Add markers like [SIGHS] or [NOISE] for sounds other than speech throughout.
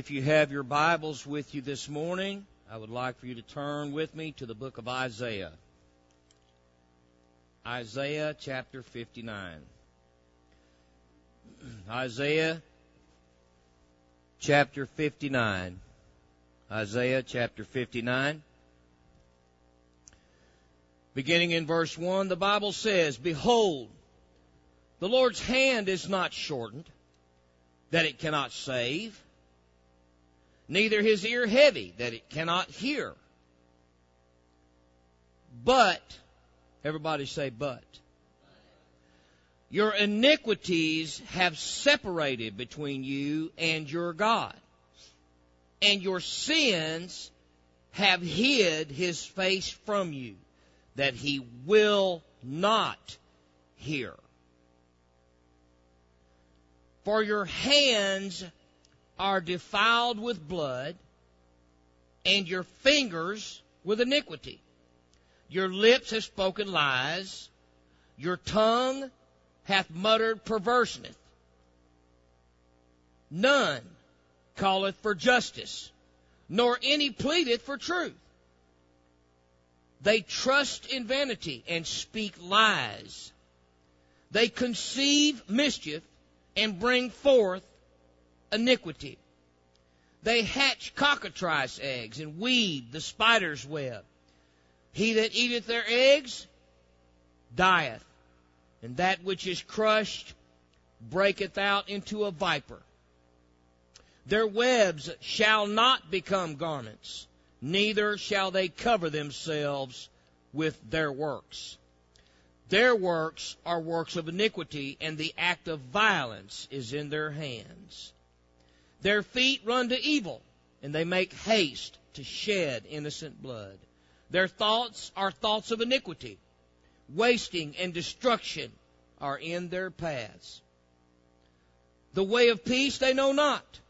If you have your Bibles with you this morning, I would like for you to turn with me to the book of Isaiah. Isaiah chapter 59. [CLEARS THROAT] Isaiah chapter 59. Isaiah chapter 59. Beginning in verse 1, the Bible says, Behold, the Lord's hand is not shortened, that it cannot save, neither his ear heavy, that it cannot hear. But, everybody say, but. Your iniquities have separated between you and your God, and your sins have hid his face from you, that he will not hear. For your hands are defiled with blood, and your fingers with iniquity. Your lips have spoken lies, your tongue hath muttered perverseness. None calleth for justice, nor any pleadeth for truth. They trust in vanity and speak lies. They conceive mischief and bring forth iniquity. They hatch cockatrice eggs and weave the spider's web. He that eateth their eggs dieth, and that which is crushed breaketh out into a viper. Their webs shall not become garments, neither shall they cover themselves with their works. Their works are works of iniquity, and the act of violence is in their hands. Their feet run to evil, and they make haste to shed innocent blood. Their thoughts are thoughts of iniquity. Wasting and destruction are in their paths. The way of peace they know not,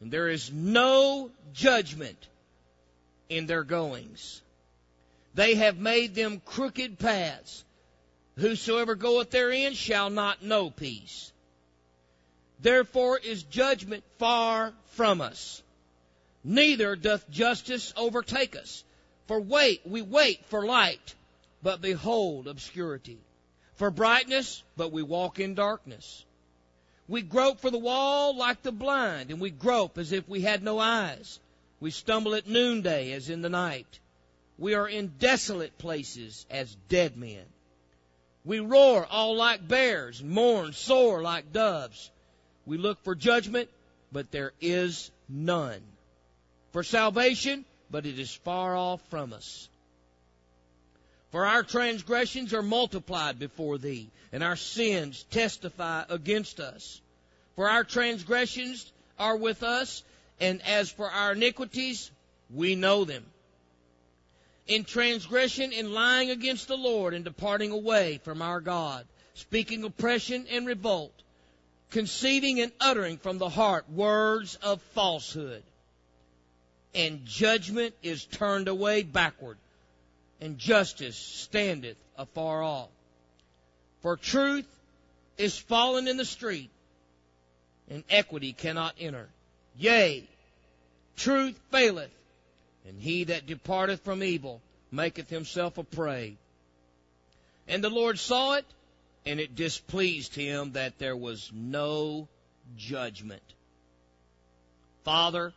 and there is no judgment in their goings. They have made them crooked paths. Whosoever goeth therein shall not know peace. Therefore is judgment far from us. Neither doth justice overtake us. For wait, we wait for light, but behold obscurity. For brightness, but we walk in darkness. We grope for the wall like the blind, and we grope as if we had no eyes. We stumble at noonday as in the night. We are in desolate places as dead men. We roar all like bears and mourn sore like doves. We look for judgment, but there is none. For salvation, but it is far off from us. For our transgressions are multiplied before thee, and our sins testify against us. For our transgressions are with us, and as for our iniquities, we know them in transgression and lying against the Lord and departing away from our God, speaking oppression and revolt, conceiving and uttering from the heart words of falsehood. And judgment is turned away backward, and justice standeth afar off. For truth is fallen in the street, and equity cannot enter. Yea, truth faileth, and he that departeth from evil maketh himself a prey. And the Lord saw it, and it displeased him that there was no judgment. Father,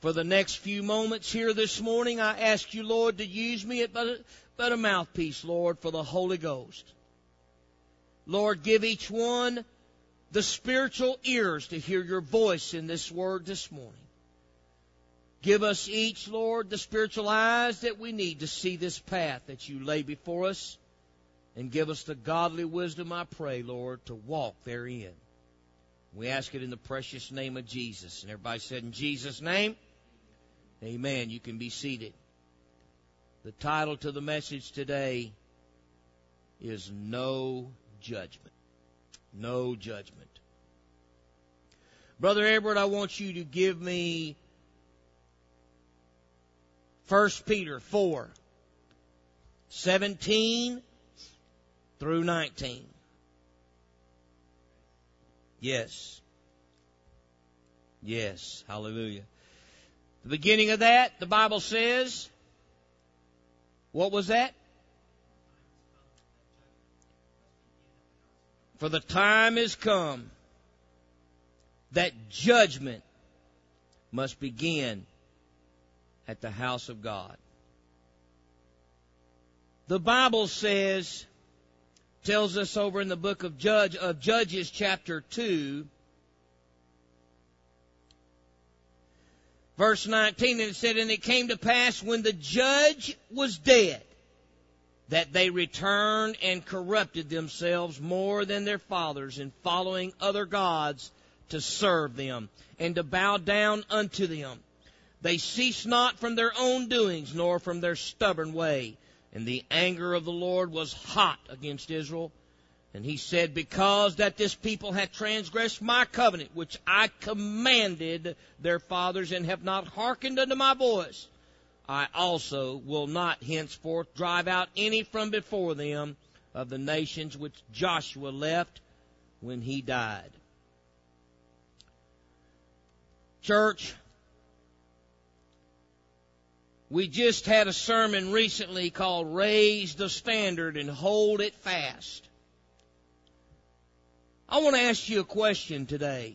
for the next few moments here this morning, I ask you, Lord, to use me but but a mouthpiece, Lord, for the Holy Ghost. Lord, give each one the spiritual ears to hear your voice in this word this morning. Give us each, Lord, the spiritual eyes that we need to see this path that you lay before us. And give us the godly wisdom, I pray, Lord, to walk therein. We ask it in the precious name of Jesus. And everybody said, In Jesus' name, Amen. You can be seated. The title to the message today is No Judgment. No Judgment. Brother Edward, I want you to give me 1 Peter 4, 17 through 19. Yes. Yes, hallelujah. The beginning of that, the Bible says, what was that? For the time is come that judgment must begin at the house of God. The Bible says, tells us over in the book of Judge of Judges chapter 2 verse 19 and it said and it came to pass when the judge was dead that they returned and corrupted themselves more than their fathers in following other gods to serve them and to bow down unto them. They ceased not from their own doings nor from their stubborn way. And the anger of the Lord was hot against Israel. And he said, Because that this people hath transgressed my covenant, which I commanded their fathers, and have not hearkened unto my voice, I also will not henceforth drive out any from before them of the nations which Joshua left when he died. Church, we just had a sermon recently called Raise the Standard and Hold It Fast. I want to ask you a question today.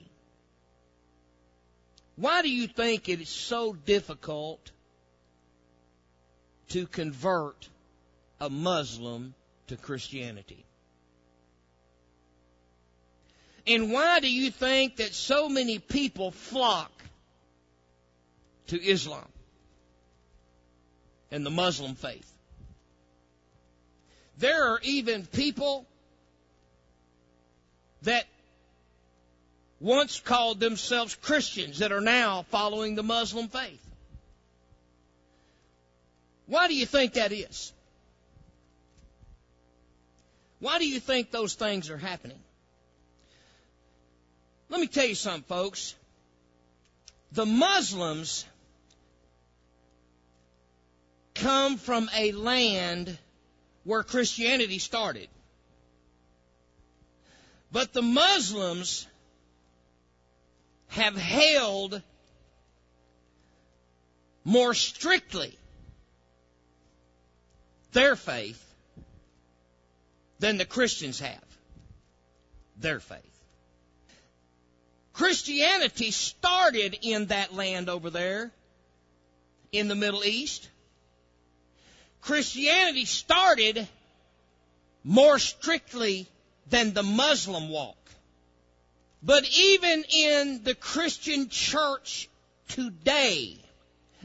Why do you think it is so difficult to convert a Muslim to Christianity? And why do you think that so many people flock to Islam and the Muslim faith? There are even people that once called themselves Christians that are now following the Muslim faith. Why do you think that is? Why do you think those things are happening? Let me tell you something, folks. The Muslims come from a land where Christianity started. But the Muslims have held more strictly their faith than the Christians have their faith. Christianity started in that land over there in the Middle East. Christianity started more strictly than the Muslim walk. But even in the Christian church today,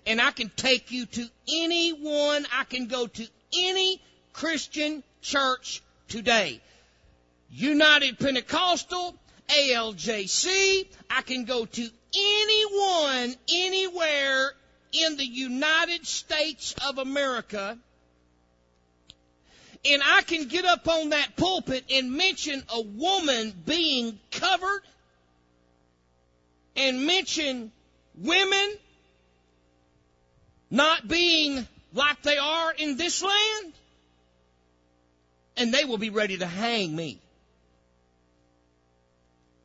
and I can take you to any one, I can go to any Christian church today. United Pentecostal, ALJC, I can go to anyone, anywhere in the United States of America, and I can get up on that pulpit and mention a woman being covered and mention women not being like they are in this land, and they will be ready to hang me.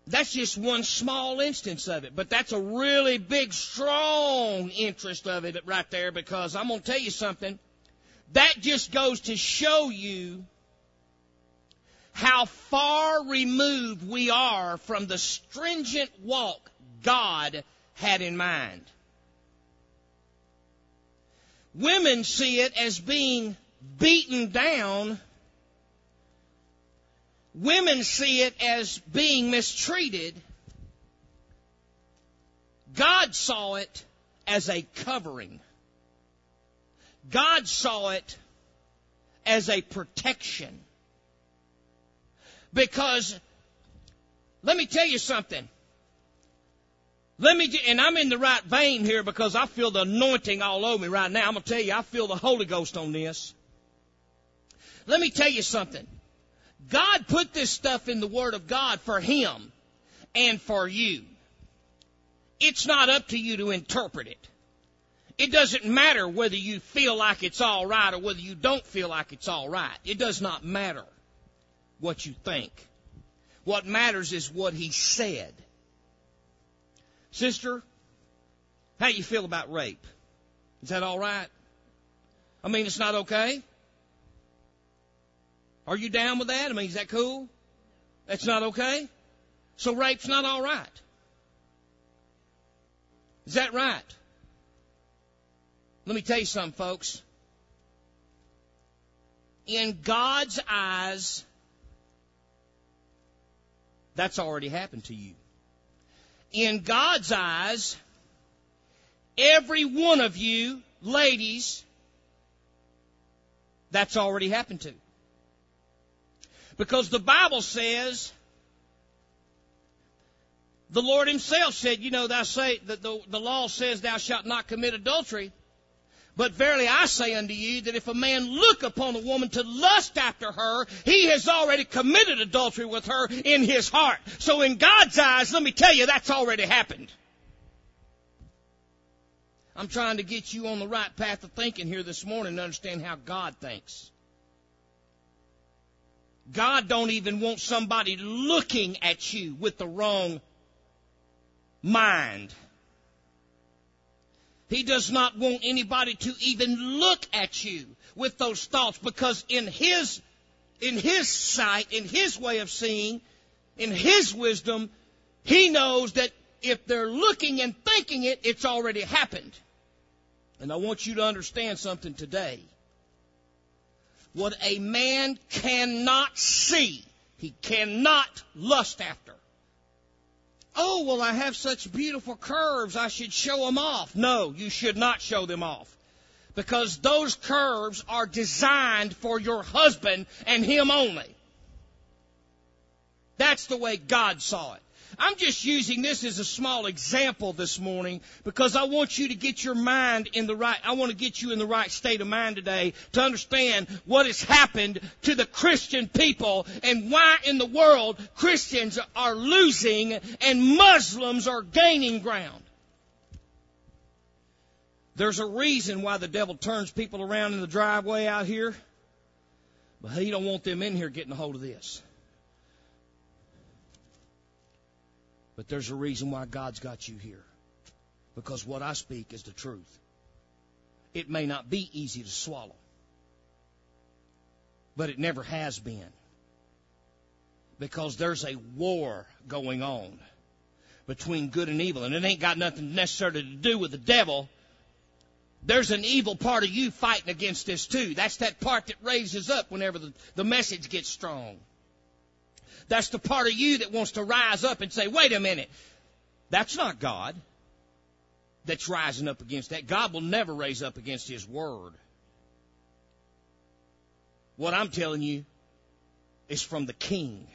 That's just one small instance of it, but that's a really big, strong interest of it right there because I'm going to tell you something. That just goes to show you how far removed we are from the stringent walk God had in mind. Women see it as being beaten down. Women see it as being mistreated. God saw it as a covering. God saw it as a protection. Because, let me tell you something. Let me, and I'm in the right vein here because I feel the anointing all over me right now. I'm going to tell you, I feel the Holy Ghost on this. Let me tell you something. God put this stuff in the Word of God for Him and for you. It's not up to you to interpret it. It doesn't matter whether you feel like it's all right or whether you don't feel like it's all right. It does not matter what you think. What matters is what He said. Sister, how you feel about rape? Is that all right? I mean, it's not okay? Are you down with that? I mean, is that cool? That's not okay? So rape's not all right. Is that right? Let me tell you something, folks. In God's eyes, that's already happened to you. In God's eyes, every one of you, ladies, that's already happened to. Because the Bible says, the Lord Himself said, you know, thou say, the, the, the law says thou shalt not commit adultery. But verily I say unto you that if a man look upon a woman to lust after her, he has already committed adultery with her in his heart. So in God's eyes, let me tell you, that's already happened. I'm trying to get you on the right path of thinking here this morning to understand how God thinks. God don't even want somebody looking at you with the wrong mind. He does not want anybody to even look at you with those thoughts because in his in his sight, in his way of seeing, in his wisdom, he knows that if they're looking and thinking it, it's already happened. And I want you to understand something today. What a man cannot see, he cannot lust after. Oh, well, I have such beautiful curves, I should show them off. No, you should not show them off. Because those curves are designed for your husband and him only. That's the way God saw it. I'm just using this as a small example this morning because I want you to get your mind in the right, I want to get you in the right state of mind today to understand what has happened to the Christian people and why in the world Christians are losing and Muslims are gaining ground. There's a reason why the devil turns people around in the driveway out here, but he don't want them in here getting a hold of this. But there's a reason why God's got you here. Because what I speak is the truth. It may not be easy to swallow, but it never has been. Because there's a war going on between good and evil, and it ain't got nothing necessarily to do with the devil. There's an evil part of you fighting against this too. That's that part that raises up whenever the, the message gets strong. That's the part of you that wants to rise up and say, wait a minute. That's not God that's rising up against that. God will never raise up against His Word. What I'm telling you is from the King.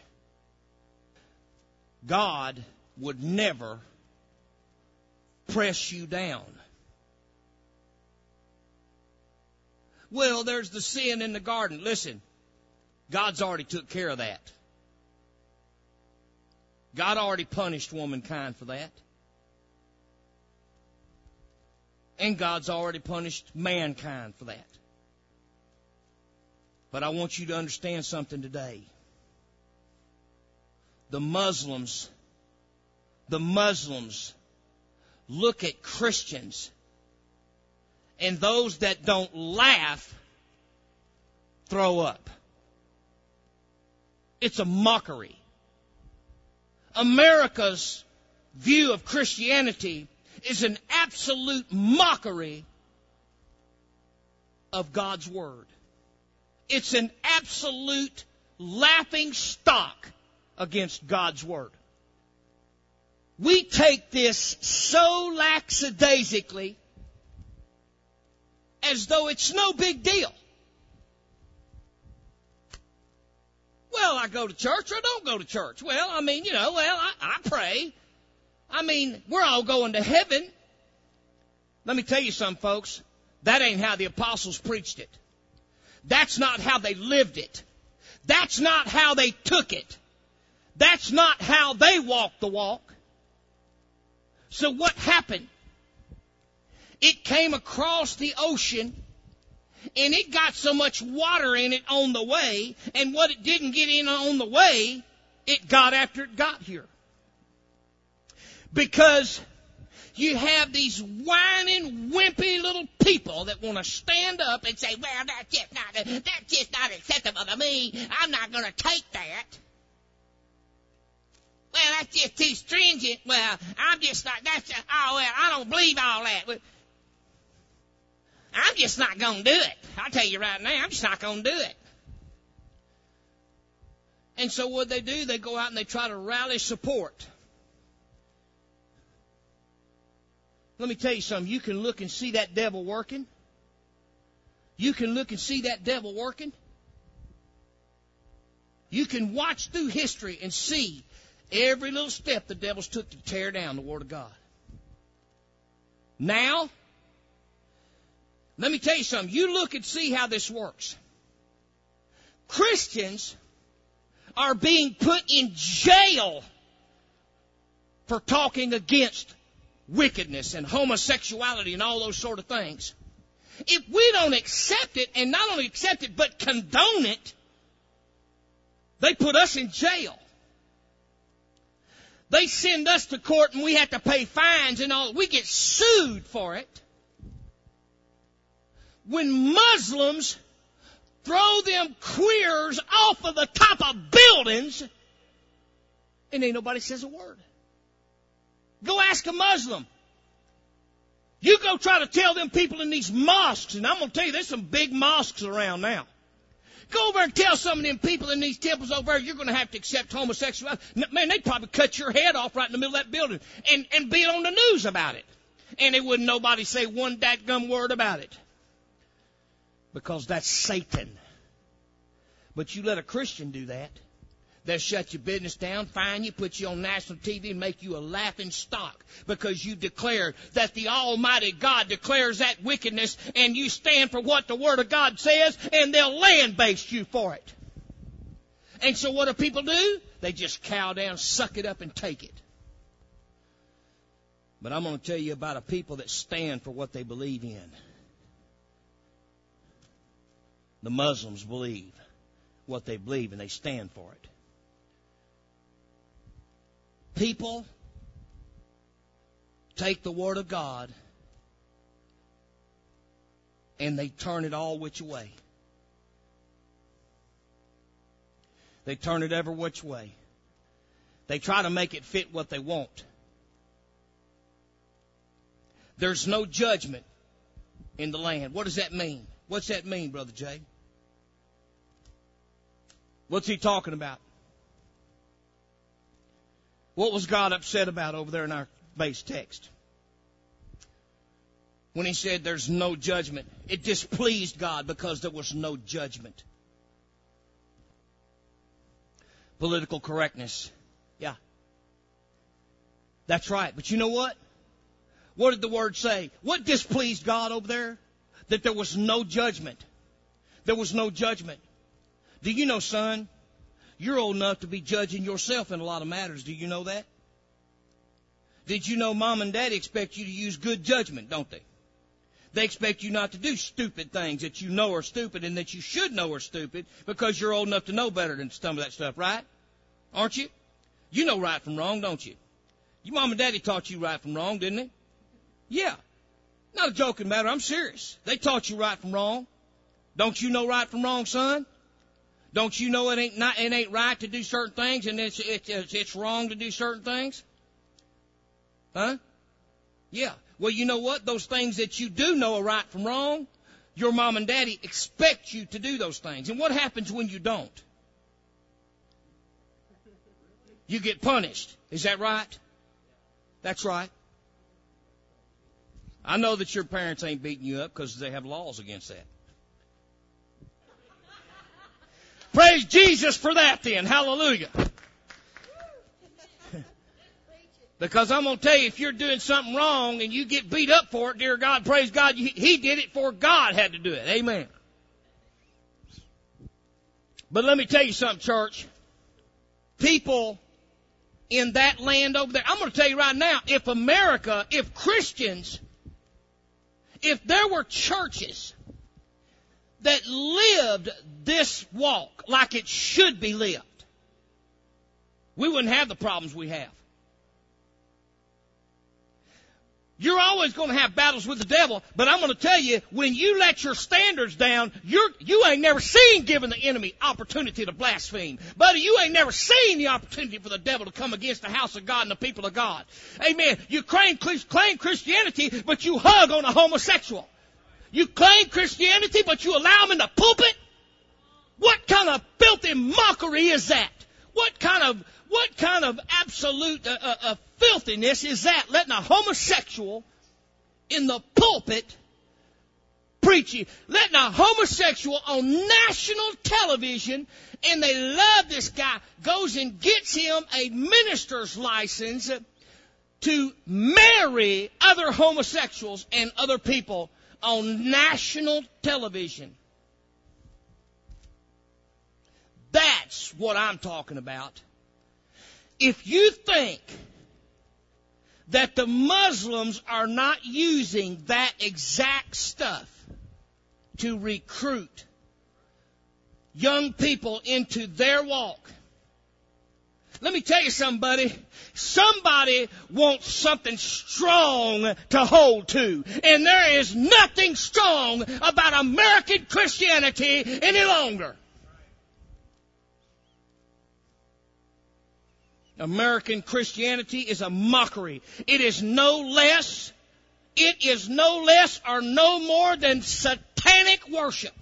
God would never press you down. Well, there's the sin in the garden. Listen, God's already took care of that. God already punished womankind for that. And God's already punished mankind for that. But I want you to understand something today. The Muslims, the Muslims look at Christians and those that don't laugh throw up. It's a mockery. America's view of Christianity is an absolute mockery of God's Word. It's an absolute laughing stock against God's Word. We take this so lackadaisically as though it's no big deal. Go to church or don't go to church. Well, I mean, you know, well, I, I pray. I mean, we're all going to heaven. Let me tell you something, folks. That ain't how the apostles preached it. That's not how they lived it. That's not how they took it. That's not how they walked the walk. So what happened? It came across the ocean and it got so much water in it on the way, and what it didn't get in on the way, it got after it got here. Because you have these whining, wimpy little people that want to stand up and say, well, that's just not, that's just not acceptable to me. I'm not going to take that. Well, that's just too stringent. Well, I'm just not, that's, just, oh, well, I don't believe all that. I'm just not going to do it. I'll tell you right now, I'm just not going to do it. And so what they do, they go out and they try to rally support. Let me tell you something. You can look and see that devil working. You can look and see that devil working. You can watch through history and see every little step the devils took to tear down the Word of God. Now, let me tell you something. You look and see how this works. Christians are being put in jail for talking against wickedness and homosexuality and all those sort of things. If we don't accept it, and not only accept it, but condone it, they put us in jail. They send us to court and we have to pay fines and all. We get sued for it. When Muslims throw them queers off of the top of buildings, and ain't nobody says a word. Go ask a Muslim. You go try to tell them people in these mosques, and I'm going to tell you, there's some big mosques around now. Go over and tell some of them people in these temples over there, you're going to have to accept homosexuality. Man, they'd probably cut your head off right in the middle of that building and, and be on the news about it. And it wouldn't nobody say one gum word about it. Because that's Satan. But you let a Christian do that. They'll shut your business down, fine you, put you on national TV, and make you a laughing stock because you declare that the Almighty God declares that wickedness and you stand for what the Word of God says and they'll land base you for it. And so what do people do? They just cow down, suck it up, and take it. But I'm going to tell you about a people that stand for what they believe in. The Muslims believe what they believe and they stand for it. People take the Word of God and they turn it all which way. They turn it every which way. They try to make it fit what they want. There's no judgment in the land. What does that mean? What's that mean, Brother Jay? What's he talking about? What was God upset about over there in our base text? When he said there's no judgment, it displeased God because there was no judgment. Political correctness. Yeah. That's right. But you know what? What did the word say? What displeased God over there? That there was no judgment. There was no judgment. Do you know, son? You're old enough to be judging yourself in a lot of matters. Do you know that? Did you know mom and daddy expect you to use good judgment, don't they? They expect you not to do stupid things that you know are stupid and that you should know are stupid because you're old enough to know better than some of that stuff, right? Aren't you? You know right from wrong, don't you? Your mom and daddy taught you right from wrong, didn't they? Yeah. Not a joking matter. I'm serious. They taught you right from wrong. Don't you know right from wrong, son? Don't you know it ain't not it ain't right to do certain things and it's it's it's wrong to do certain things? Huh? Yeah. Well, you know what? Those things that you do know are right from wrong, your mom and daddy expect you to do those things. And what happens when you don't? You get punished. Is that right? That's right. I know that your parents ain't beating you up because they have laws against that. Praise Jesus for that then. Hallelujah. Because I'm going to tell you, if you're doing something wrong and you get beat up for it, dear God, praise God, He did it for God had to do it. Amen. But let me tell you something, church. People in that land over there, I'm going to tell you right now, if America, if Christians, if there were churches that lived this walk like it should be lived, we wouldn't have the problems we have. You're always going to have battles with the devil, but I'm going to tell you, when you let your standards down, you're, you ain't never seen giving the enemy opportunity to blaspheme. Buddy, you ain't never seen the opportunity for the devil to come against the house of God and the people of God. Amen. You claim, claim Christianity, but you hug on a homosexual. You claim Christianity, but you allow them in the pulpit? What kind of filthy mockery is that? What kind of what kind of absolute uh, uh, uh, filthiness is that? Letting a homosexual in the pulpit preaching, letting a homosexual on national television, and they love this guy, goes and gets him a minister's license to marry other homosexuals and other people on national television. That's what I'm talking about if you think that the Muslims are not using that exact stuff to recruit young people into their walk, let me tell you somebody, somebody wants something strong to hold to. And there is nothing strong about American Christianity any longer. American Christianity is a mockery. It is no less, it is no less or no more than satanic worship.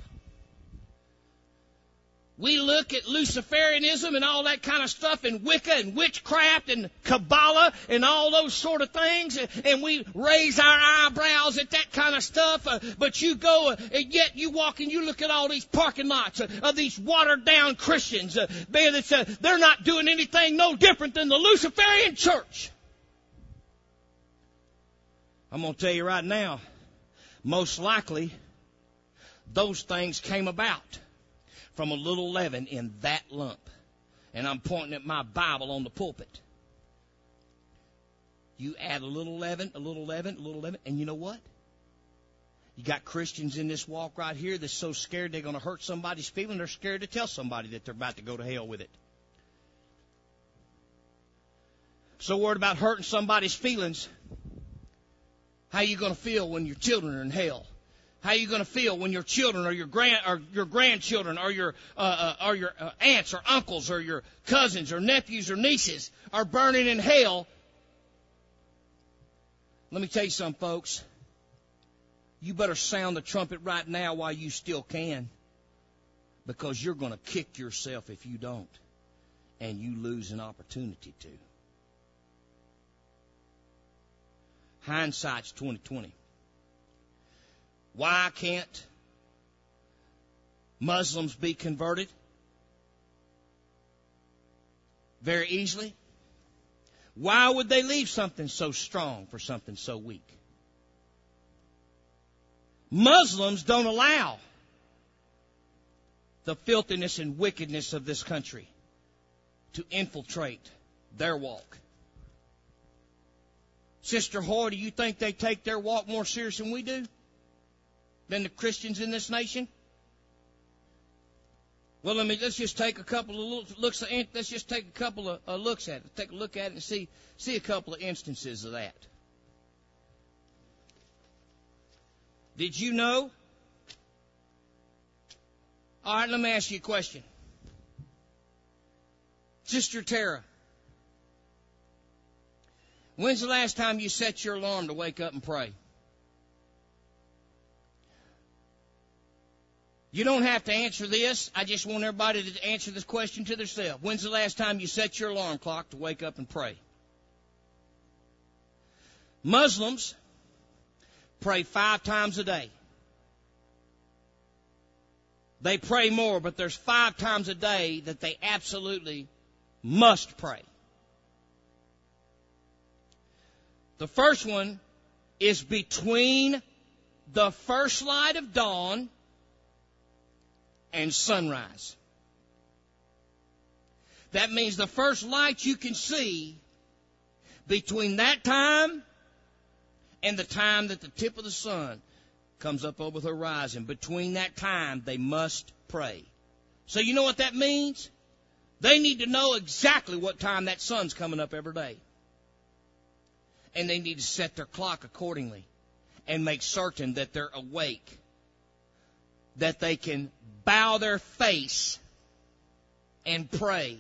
We look at Luciferianism and all that kind of stuff and Wicca and witchcraft and Kabbalah and all those sort of things and we raise our eyebrows at that kind of stuff. Uh, but you go uh, and yet you walk and you look at all these parking lots uh, of these watered down Christians. They're not doing anything no different than the Luciferian church. I'm going to tell you right now, most likely those things came about from a little leaven in that lump. And I'm pointing at my Bible on the pulpit. You add a little leaven, a little leaven, a little leaven, and you know what? You got Christians in this walk right here that's so scared they're going to hurt somebody's feelings, they're scared to tell somebody that they're about to go to hell with it. So worried about hurting somebody's feelings. How you going to feel when your children are in hell? How are you going to feel when your children or your grand or your grandchildren or your uh, uh, or your uh, aunts or uncles or your cousins or nephews or nieces are burning in hell? Let me tell you something, folks. You better sound the trumpet right now while you still can, because you're going to kick yourself if you don't, and you lose an opportunity to. Hindsight's twenty twenty. Why can't Muslims be converted? Very easily. Why would they leave something so strong for something so weak? Muslims don't allow the filthiness and wickedness of this country to infiltrate their walk. Sister Hoy, do you think they take their walk more serious than we do? Than the Christians in this nation? Well, let me let's just take a couple of looks. Let's just take a couple of uh, looks at it. Take a look at it and see see a couple of instances of that. Did you know? All right, let me ask you a question. Sister Tara, when's the last time you set your alarm to wake up and pray? You don't have to answer this. I just want everybody to answer this question to themselves. When's the last time you set your alarm clock to wake up and pray? Muslims pray five times a day. They pray more, but there's five times a day that they absolutely must pray. The first one is between the first light of dawn and sunrise. That means the first light you can see between that time and the time that the tip of the sun comes up over the horizon. Between that time, they must pray. So you know what that means? They need to know exactly what time that sun's coming up every day. And they need to set their clock accordingly and make certain that they're awake, that they can bow their face and pray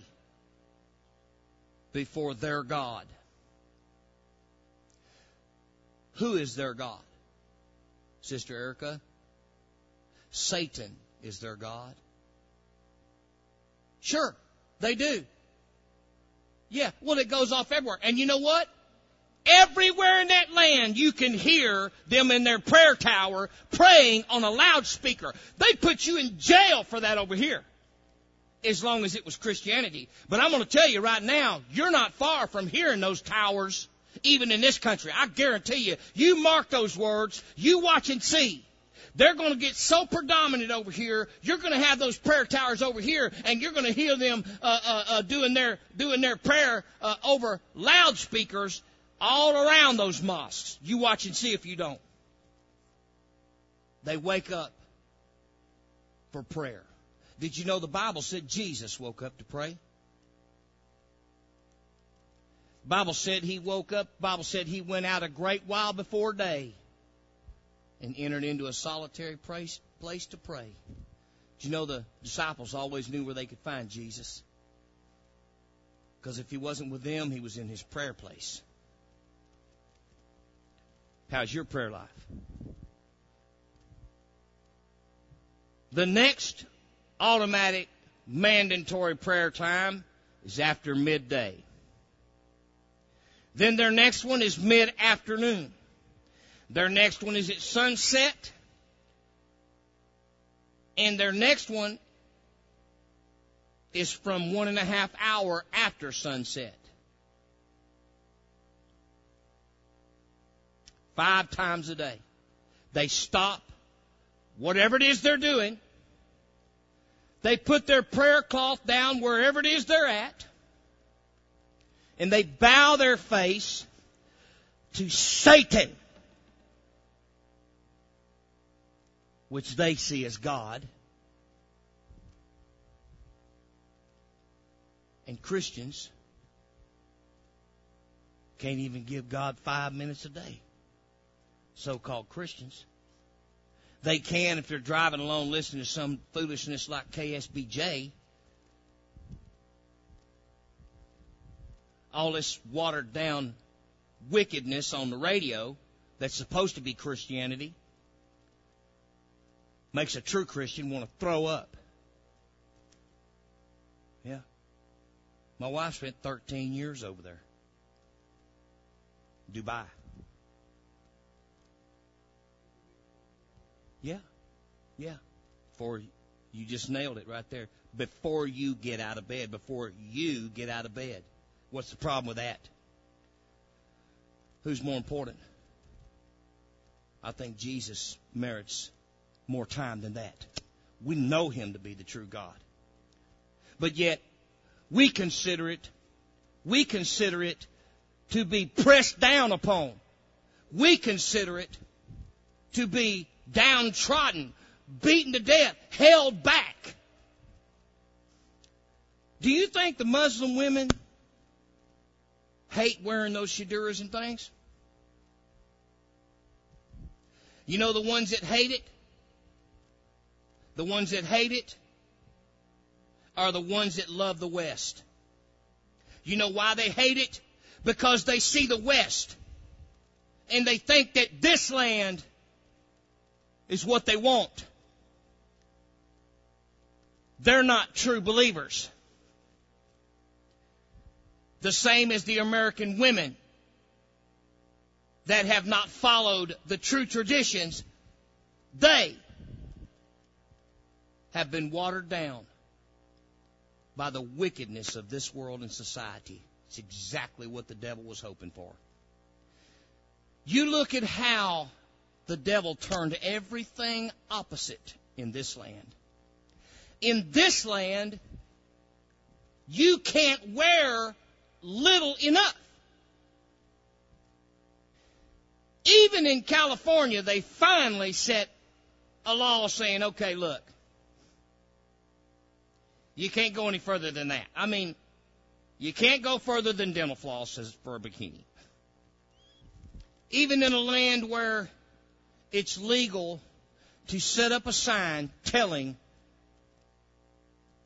before their God. Who is their God? Sister Erica? Satan is their God. Sure, they do. Yeah, well, it goes off everywhere. And you know what? Everywhere in that land, you can hear them in their prayer tower praying on a loudspeaker. They put you in jail for that over here. As long as it was Christianity. But I'm going to tell you right now, you're not far from hearing those towers, even in this country. I guarantee you, you mark those words, you watch and see. They're going to get so predominant over here. You're going to have those prayer towers over here, and you're going to hear them uh, uh, uh, doing their doing their prayer uh, over loudspeakers all around those mosques. You watch and see if you don't. They wake up for prayer. Did you know the Bible said Jesus woke up to pray? Bible said he woke up. Bible said he went out a great while before day and entered into a solitary place, place to pray. Do you know the disciples always knew where they could find Jesus? Because if he wasn't with them, he was in his prayer place. How's your prayer life? The next automatic mandatory prayer time is after midday. Then their next one is mid afternoon. Their next one is at sunset. And their next one is from one and a half hour after sunset. Five times a day. They stop whatever it is they're doing. They put their prayer cloth down wherever it is they're at. And they bow their face to Satan. which they see as God. And Christians can't even give God five minutes a day. So called Christians. They can if they're driving along listening to some foolishness like KSBJ. All this watered down wickedness on the radio that's supposed to be Christianity makes a true Christian want to throw up. Yeah. My wife spent 13 years over there. Dubai. Yeah. Yeah. For you just nailed it right there. Before you get out of bed, before you get out of bed. What's the problem with that? Who's more important? I think Jesus merits more time than that. We know him to be the true God. But yet, we consider it, we consider it to be pressed down upon. We consider it to be downtrodden, beaten to death, held back. Do you think the Muslim women hate wearing those shaduras and things? You know the ones that hate it? The ones that hate it are the ones that love the West. You know why they hate it? Because they see the West and they think that this land is what they want. They're not true believers. The same as the American women that have not followed the true traditions. They have been watered down by the wickedness of this world and society. It's exactly what the devil was hoping for. You look at how the devil turned everything opposite in this land. In this land, you can't wear little enough. Even in California, they finally set a law saying, okay, look, you can't go any further than that. I mean, you can't go further than dental floss for a bikini. even in a land where it's legal to set up a sign telling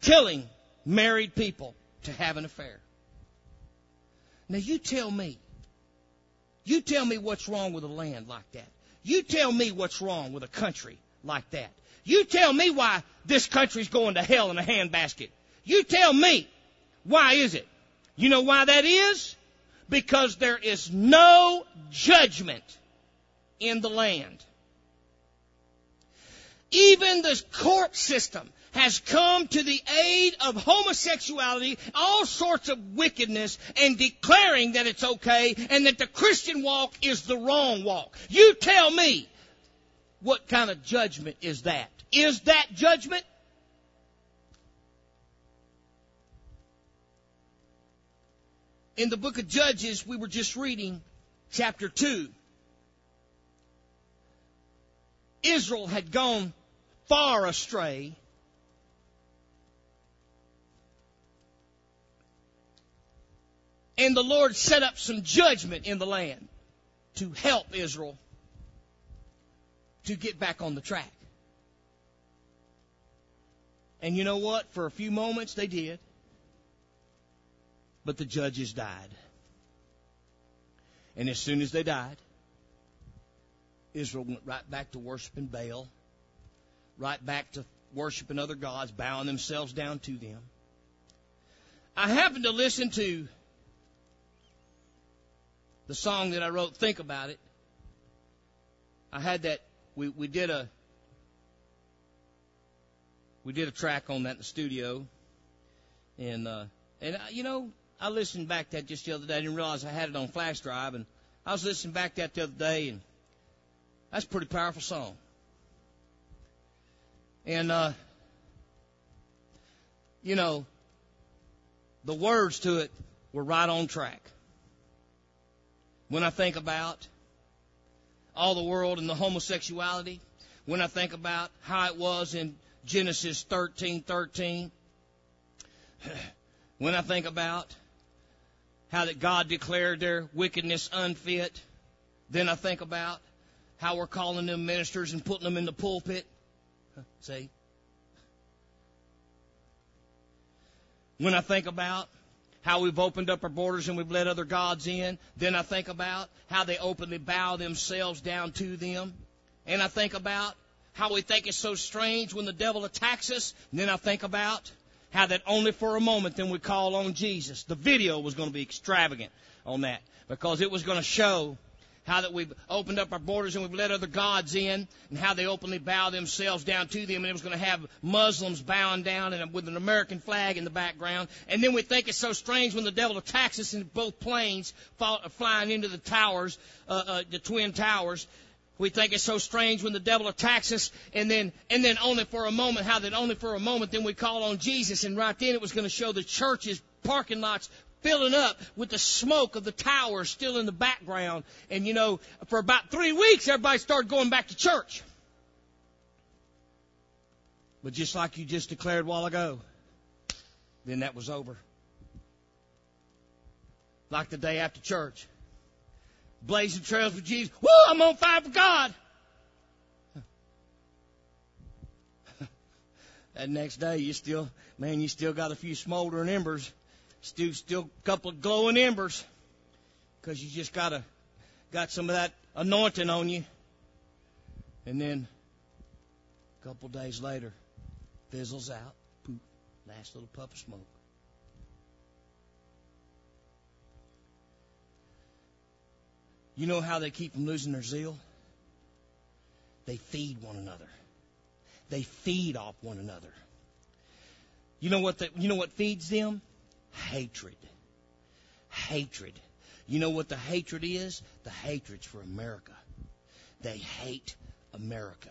telling married people to have an affair. Now you tell me. You tell me what's wrong with a land like that. You tell me what's wrong with a country like that. You tell me why this country's going to hell in a handbasket. You tell me why is it? You know why that is? Because there is no judgment in the land. Even the court system has come to the aid of homosexuality, all sorts of wickedness, and declaring that it's okay and that the Christian walk is the wrong walk. You tell me, what kind of judgment is that? Is that judgment? In the book of Judges, we were just reading chapter 2. Israel had gone far astray. And the Lord set up some judgment in the land to help Israel to get back on the track. And you know what? For a few moments they did. But the judges died. And as soon as they died, Israel went right back to worshiping Baal, right back to worshiping other gods, bowing themselves down to them. I happened to listen to the song that I wrote, Think About It. I had that, we, we did a, we did a track on that in the studio. And, uh, and, uh, you know, I listened back to that just the other day. I didn't realize I had it on flash drive, and I was listening back to that the other day, and that's a pretty powerful song. And uh, you know, the words to it were right on track. When I think about all the world and the homosexuality, when I think about how it was in Genesis thirteen thirteen, [SIGHS] when I think about how that God declared their wickedness unfit. Then I think about how we're calling them ministers and putting them in the pulpit. [LAUGHS] See? When I think about how we've opened up our borders and we've let other gods in, then I think about how they openly bow themselves down to them. And I think about how we think it's so strange when the devil attacks us. And then I think about how that only for a moment then we call on Jesus. The video was going to be extravagant on that because it was going to show how that we've opened up our borders and we've let other gods in and how they openly bow themselves down to them and it was going to have Muslims bowing down and with an American flag in the background. And then we think it's so strange when the devil attacks us in both planes flying into the towers, uh, uh, the twin towers we think it's so strange when the devil attacks us and then, and then only for a moment, how that only for a moment, then we call on Jesus and right then it was going to show the churches, parking lots filling up with the smoke of the towers still in the background. And you know, for about three weeks, everybody started going back to church. But just like you just declared a while ago, then that was over. Like the day after church blazing trails for Jesus. Woo, I'm on fire for God. [LAUGHS] that next day, you still, man, you still got a few smoldering embers, still, still a couple of glowing embers, because you just got a, got some of that anointing on you. And then, a couple of days later, fizzles out. Poof, last little puff of smoke. You know how they keep from losing their zeal? They feed one another. They feed off one another. You know what the, you know what feeds them? Hatred. Hatred. You know what the hatred is? The hatred's for America. They hate America.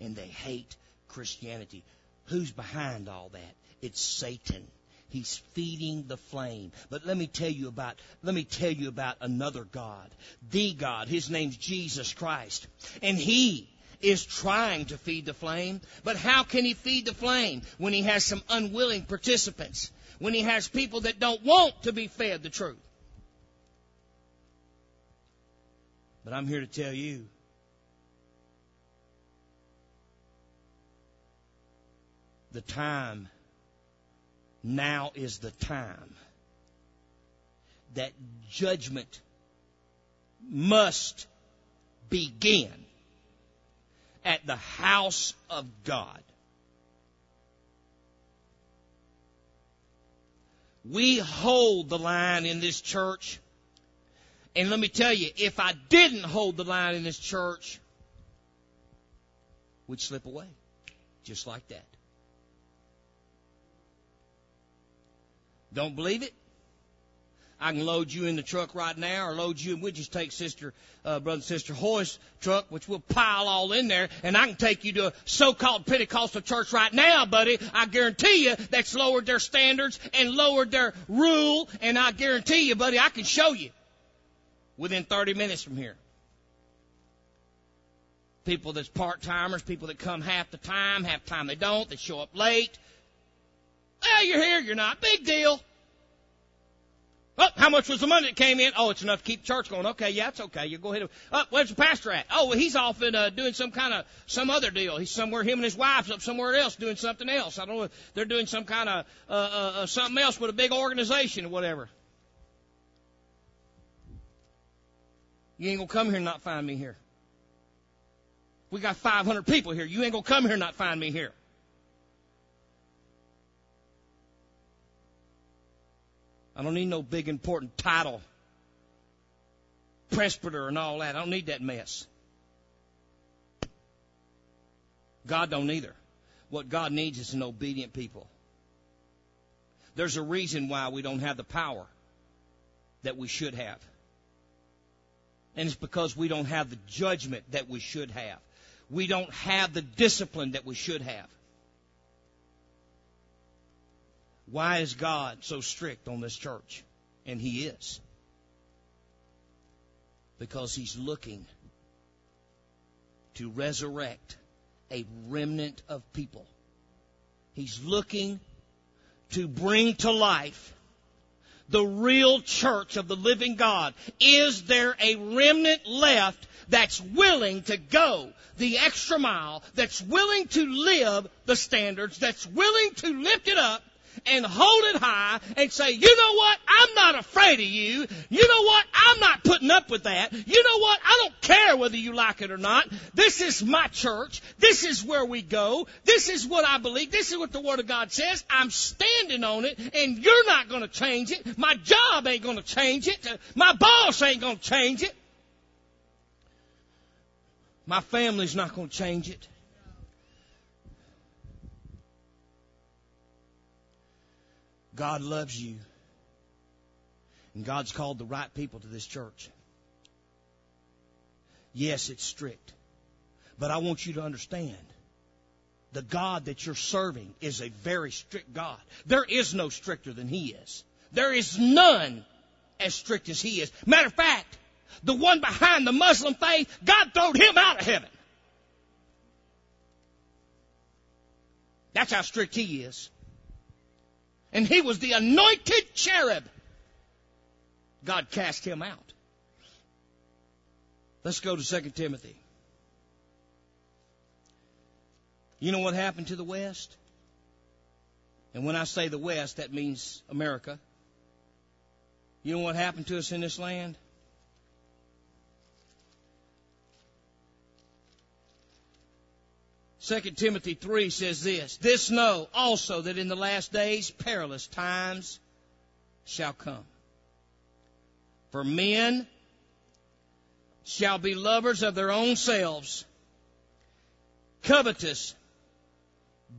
And they hate Christianity. Who's behind all that? It's Satan. He's feeding the flame. But let me tell you about, let me tell you about another God. The God. His name's Jesus Christ. And He is trying to feed the flame. But how can He feed the flame when He has some unwilling participants? When He has people that don't want to be fed the truth? But I'm here to tell you the time, now is the time that judgment must begin at the house of God. We hold the line in this church. And let me tell you, if I didn't hold the line in this church, we'd slip away. Just like that. Don't believe it? I can load you in the truck right now, or load you, and we'll just take sister, uh, brother sister Hoy's truck, which we'll pile all in there, and I can take you to a so-called Pentecostal church right now, buddy. I guarantee you that's lowered their standards and lowered their rule, and I guarantee you, buddy, I can show you within 30 minutes from here. People that's part-timers, people that come half the time, half the time they don't, they show up late. Well, you're here, you're not. Big deal. Oh, how much was the money that came in? Oh, it's enough to keep church going. Okay, yeah, it's okay. You go ahead. Oh, where's the pastor at? Oh, well, he's off in uh, doing some kind of some other deal. He's somewhere. Him and his wife's up somewhere else doing something else. I don't know. They're doing some kind of uh, uh, uh, something else with a big organization or whatever. You ain't gonna come here and not find me here. We got 500 people here. You ain't gonna come here and not find me here. I don't need no big important title, presbyter and all that. I don't need that mess. God don't either. What God needs is an obedient people. There's a reason why we don't have the power that we should have. And it's because we don't have the judgment that we should have. We don't have the discipline that we should have. Why is God so strict on this church? And He is. Because He's looking to resurrect a remnant of people. He's looking to bring to life the real church of the living God. Is there a remnant left that's willing to go the extra mile, that's willing to live the standards, that's willing to lift it up and hold it high and say, you know what? I'm not afraid of you. You know what? I'm not putting up with that. You know what? I don't care whether you like it or not. This is my church. This is where we go. This is what I believe. This is what the Word of God says. I'm standing on it and you're not going to change it. My job ain't going to change it. My boss ain't going to change it. My family's not going to change it. God loves you. And God's called the right people to this church. Yes, it's strict. But I want you to understand the God that you're serving is a very strict God. There is no stricter than He is. There is none as strict as He is. Matter of fact, the one behind the Muslim faith, God throwed him out of heaven. That's how strict He is and he was the anointed cherub. God cast him out. Let's go to 2 Timothy. You know what happened to the West? And when I say the West, that means America. You know what happened to us in this land? 2 Timothy 3 says this, This know also that in the last days perilous times shall come. For men shall be lovers of their own selves, covetous,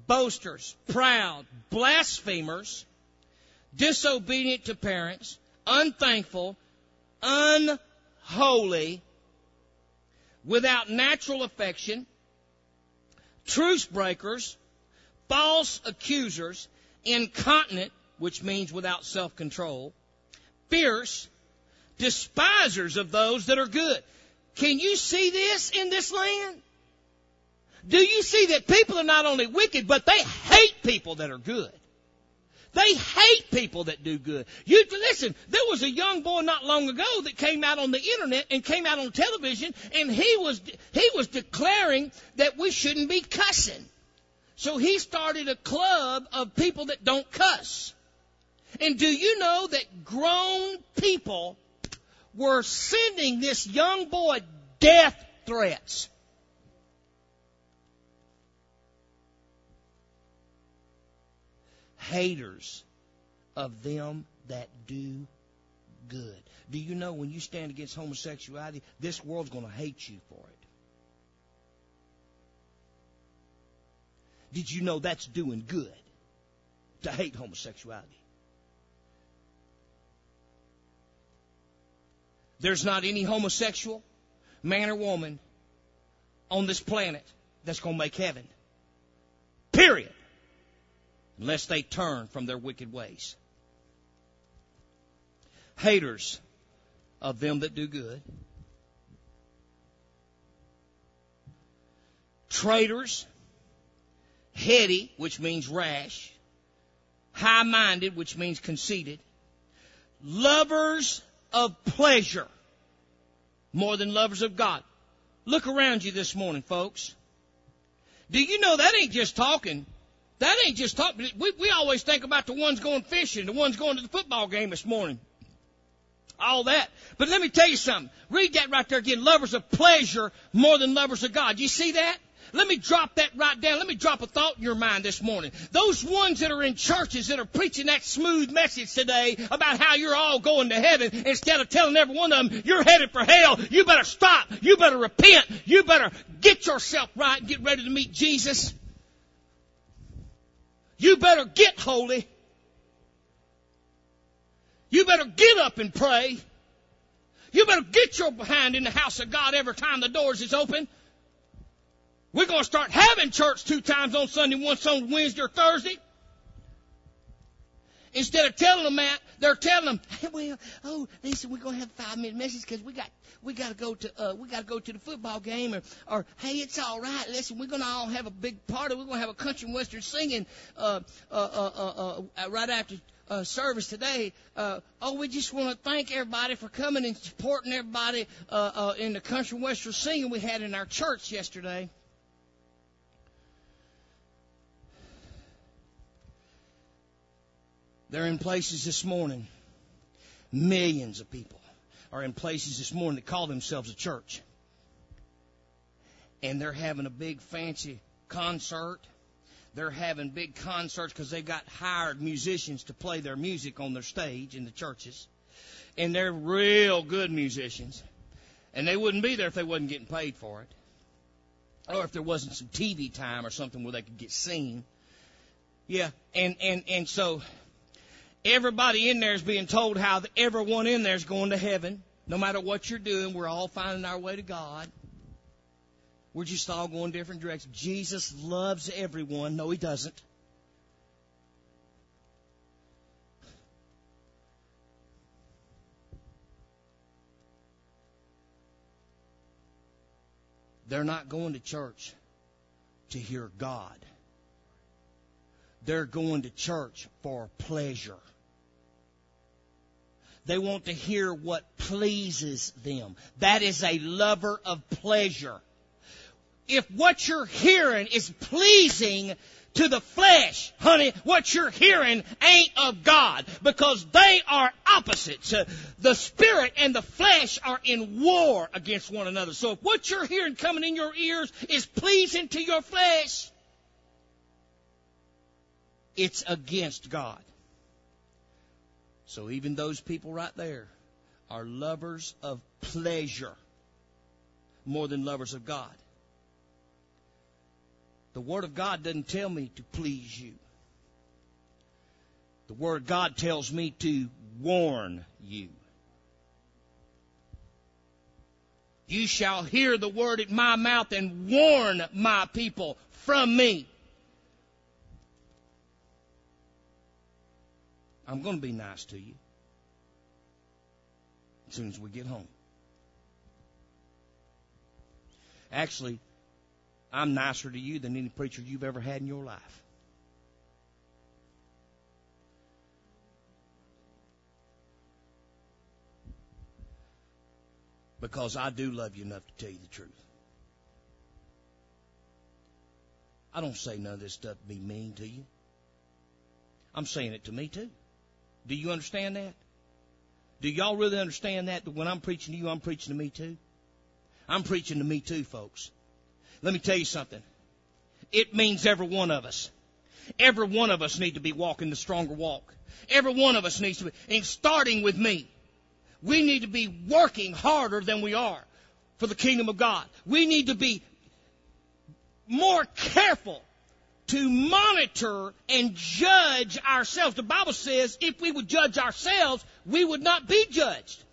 boasters, proud, blasphemers, disobedient to parents, unthankful, unholy, without natural affection, truce breakers, false accusers, incontinent, which means without self control, fierce, despisers of those that are good. Can you see this in this land? Do you see that people are not only wicked, but they hate people that are good? They hate people that do good. You listen, there was a young boy not long ago that came out on the internet and came out on television and he was he was declaring that we shouldn't be cussing. So he started a club of people that don't cuss. And do you know that grown people were sending this young boy death threats? Haters of them that do good. Do you know when you stand against homosexuality, this world's going to hate you for it? Did you know that's doing good to hate homosexuality? There's not any homosexual, man or woman, on this planet that's going to make heaven. Period unless they turn from their wicked ways. Haters of them that do good. Traitors, heady, which means rash, high minded, which means conceited, lovers of pleasure more than lovers of God. Look around you this morning, folks. Do you know that ain't just talking that ain't just talk. We, we always think about the ones going fishing, the ones going to the football game this morning. All that. But let me tell you something. Read that right there again. Lovers of pleasure more than lovers of God. You see that? Let me drop that right down. Let me drop a thought in your mind this morning. Those ones that are in churches that are preaching that smooth message today about how you're all going to heaven instead of telling every one of them you're headed for hell, you better stop. You better repent. You better get yourself right and get ready to meet Jesus. You better get holy. You better get up and pray. You better get your behind in the house of God every time the doors is open. We're going to start having church two times on Sunday, once on Wednesday or Thursday. Instead of telling them that, they're telling them, hey, well, oh, listen, we're to have a five minute message because we got, we got to go to, uh, we got to go to the football game or, or, hey, it's all right. Listen, we're to all have a big party. We're to have a country and western singing, uh, uh, uh, uh, uh right after, uh, service today. Uh, oh, we just want to thank everybody for coming and supporting everybody uh, uh, in the country western singing we had in our church yesterday. They're in places this morning. Millions of people are in places this morning that call themselves a church. And they're having a big fancy concert. They're having big concerts because they've got hired musicians to play their music on their stage in the churches. And they're real good musicians. And they wouldn't be there if they wasn't getting paid for it. Or if there wasn't some TV time or something where they could get seen. Yeah, and, and, and so Everybody in there is being told how everyone in there is going to heaven. No matter what you're doing, we're all finding our way to God. We're just all going different directions. Jesus loves everyone. No, he doesn't. They're not going to church to hear God. They're going to church for pleasure. They want to hear what pleases them. That is a lover of pleasure. If what you're hearing is pleasing to the flesh, honey, what you're hearing ain't of God because they are opposites. The spirit and the flesh are in war against one another. So if what you're hearing coming in your ears is pleasing to your flesh, it's against God. So even those people right there are lovers of pleasure more than lovers of God. The Word of God doesn't tell me to please you. The Word of God tells me to warn you. You shall hear the word at my mouth and warn my people from me. I'm going to be nice to you as soon as we get home. Actually, I'm nicer to you than any preacher you've ever had in your life. Because I do love you enough to tell you the truth. I don't say none of this stuff to be mean to you. I'm saying it to me too. Do you understand that? Do y'all really understand that? That when I'm preaching to you, I'm preaching to me too? I'm preaching to me too, folks. Let me tell you something. It means every one of us. Every one of us need to be walking the stronger walk. Every one of us needs to be, and starting with me. We need to be working harder than we are for the kingdom of God. We need to be more careful to monitor and judge ourselves. The Bible says if we would judge ourselves, we would not be judged.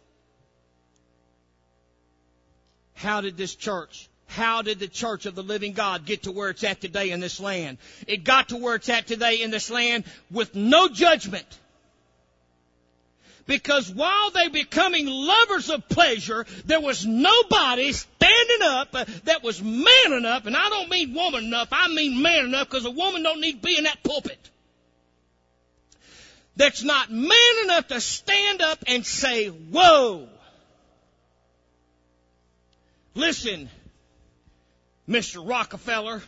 How did this church, how did the church of the living God get to where it's at today in this land? It got to where it's at today in this land with no judgment. Because while they becoming lovers of pleasure, there was nobody standing up that was man enough, and I don't mean woman enough, I mean man enough because a woman don't need to be in that pulpit. That's not man enough to stand up and say, whoa. Listen, Mr. Rockefeller,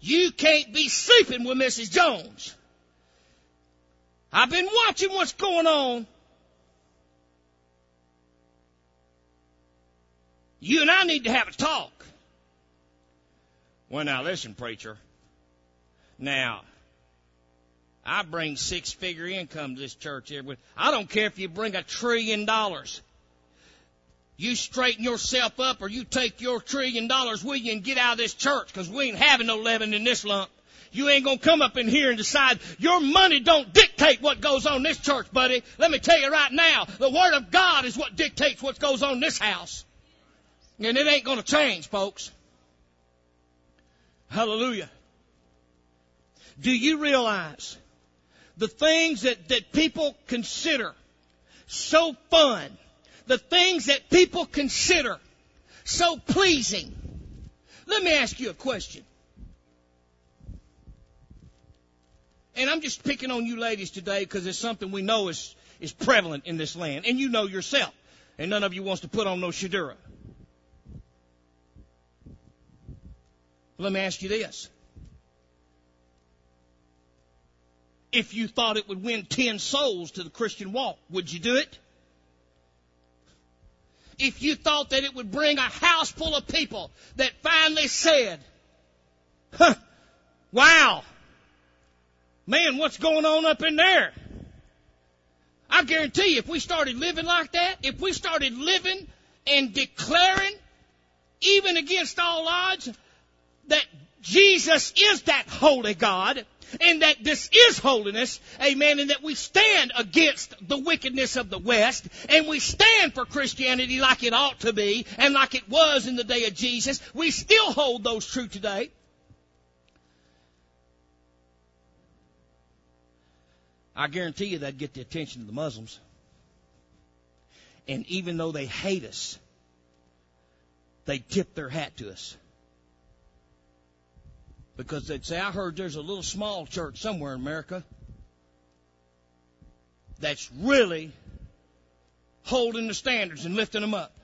you can't be sleeping with Mrs. Jones. I've been watching what's going on. You and I need to have a talk. Well, now listen, preacher. Now, I bring six figure income to this church here. I don't care if you bring a trillion dollars. You straighten yourself up or you take your trillion dollars with you and get out of this church because we ain't having no leaven in this lump. You ain't gonna come up in here and decide your money don't dictate what goes on this church, buddy. Let me tell you right now, the Word of God is what dictates what goes on this house. And it ain't gonna change, folks. Hallelujah. Do you realize the things that, that people consider so fun, the things that people consider so pleasing? Let me ask you a question. And I'm just picking on you ladies today because it's something we know is, is prevalent in this land. And you know yourself. And none of you wants to put on no shadura. Let me ask you this. If you thought it would win 10 souls to the Christian walk, would you do it? If you thought that it would bring a house full of people that finally said, huh, wow, man, what's going on up in there? I guarantee you, if we started living like that, if we started living and declaring, even against all odds, that Jesus is that holy God, and that this is holiness, amen, and that we stand against the wickedness of the West, and we stand for Christianity like it ought to be, and like it was in the day of Jesus, we still hold those true today. I guarantee you that'd get the attention of the Muslims. And even though they hate us, they tip their hat to us. Because they'd say, I heard there's a little small church somewhere in America that's really holding the standards and lifting them up.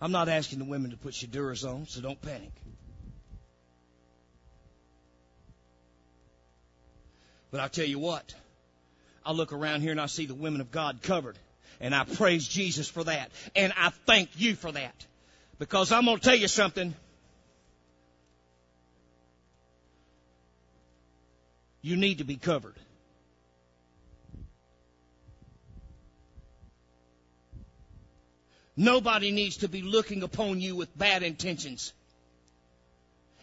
I'm not asking the women to put shaduras on, so don't panic. But I'll tell you what, I look around here and I see the women of God covered. And I praise Jesus for that. And I thank you for that. Because I'm going to tell you something. You need to be covered. Nobody needs to be looking upon you with bad intentions.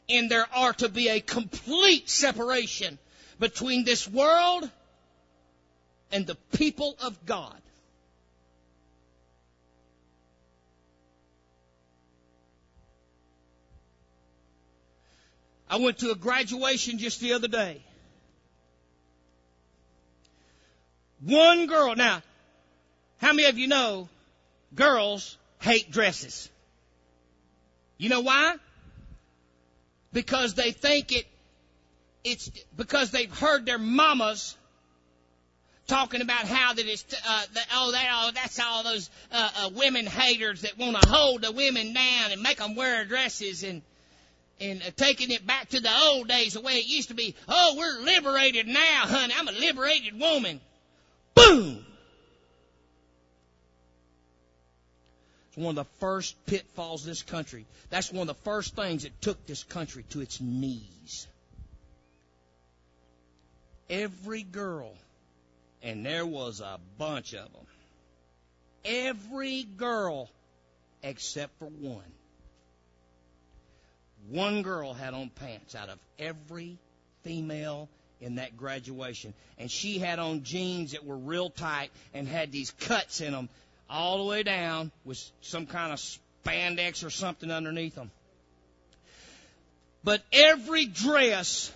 And there are to be a complete separation between this world and the people of God. I went to a graduation just the other day. One girl. Now, how many of you know girls hate dresses. You know why? Because they think it, it's because they've heard their mamas talking about how that it's uh, that, oh that oh that's all those uh, uh, women haters that want to hold the women down and make them wear dresses and and uh, taking it back to the old days the way it used to be. Oh, we're liberated now, honey. I'm a liberated woman. Boom. It's one of the first pitfalls this country. That's one of the first things that took this country to its knees. Every girl, and there was a bunch of them, every girl except for one. One girl had on pants out of every female in that graduation. And she had on jeans that were real tight and had these cuts in them all the way down with some kind of spandex or something underneath them. But every dress,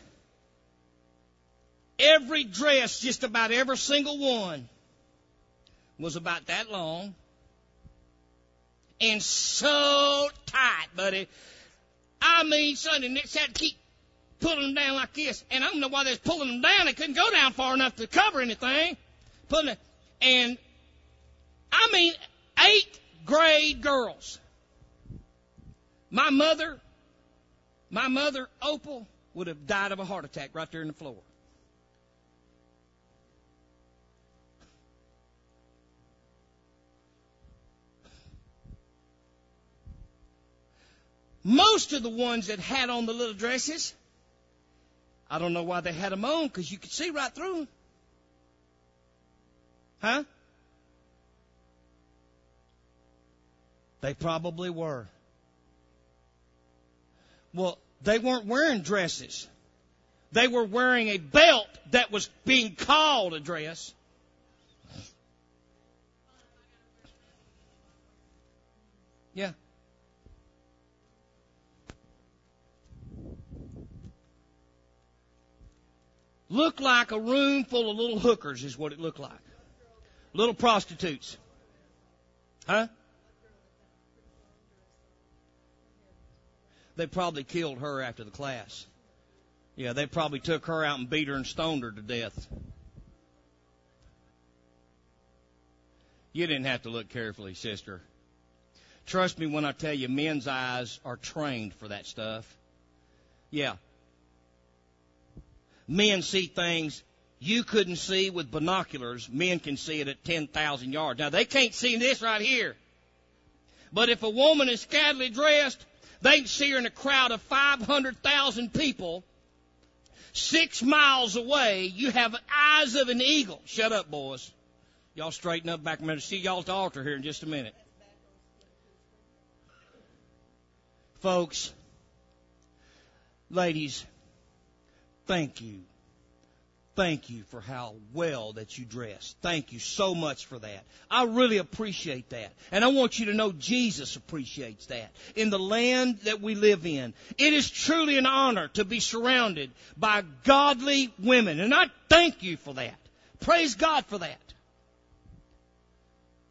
every dress, just about every single one, was about that long and so tight, buddy. I mean, and they had to keep pulling them down like this. And I don't know why they was pulling them down. They couldn't go down far enough to cover anything. Pulling it, and I mean, eighth grade girls. My mother, my mother, Opal, would have died of a heart attack right there in the floor. Most of the ones that had on the little dresses, I don't know why they had them on because you could see right through them. Huh? They probably were. Well, they weren't wearing dresses. They were wearing a belt that was being called a dress. Yeah. Looked like a room full of little hookers is what it looked like. Little prostitutes. Huh? They probably killed her after the class. Yeah, they probably took her out and beat her and stoned her to death. You didn't have to look carefully, sister. Trust me when I tell you, men's eyes are trained for that stuff. Yeah. Men see things you couldn't see with binoculars. Men can see it at 10,000 yards. Now, they can't see this right here. But if a woman is scantily dressed, they can see her in a crowd of 500,000 people six miles away. You have eyes of an eagle. Shut up, boys. Y'all straighten up back a minute. See y'all at the altar here in just a minute. Folks, ladies, thank you Thank you for how well that you dress. Thank you so much for that. I really appreciate that. And I want you to know Jesus appreciates that. In the land that we live in, it is truly an honor to be surrounded by godly women. And I thank you for that. Praise God for that.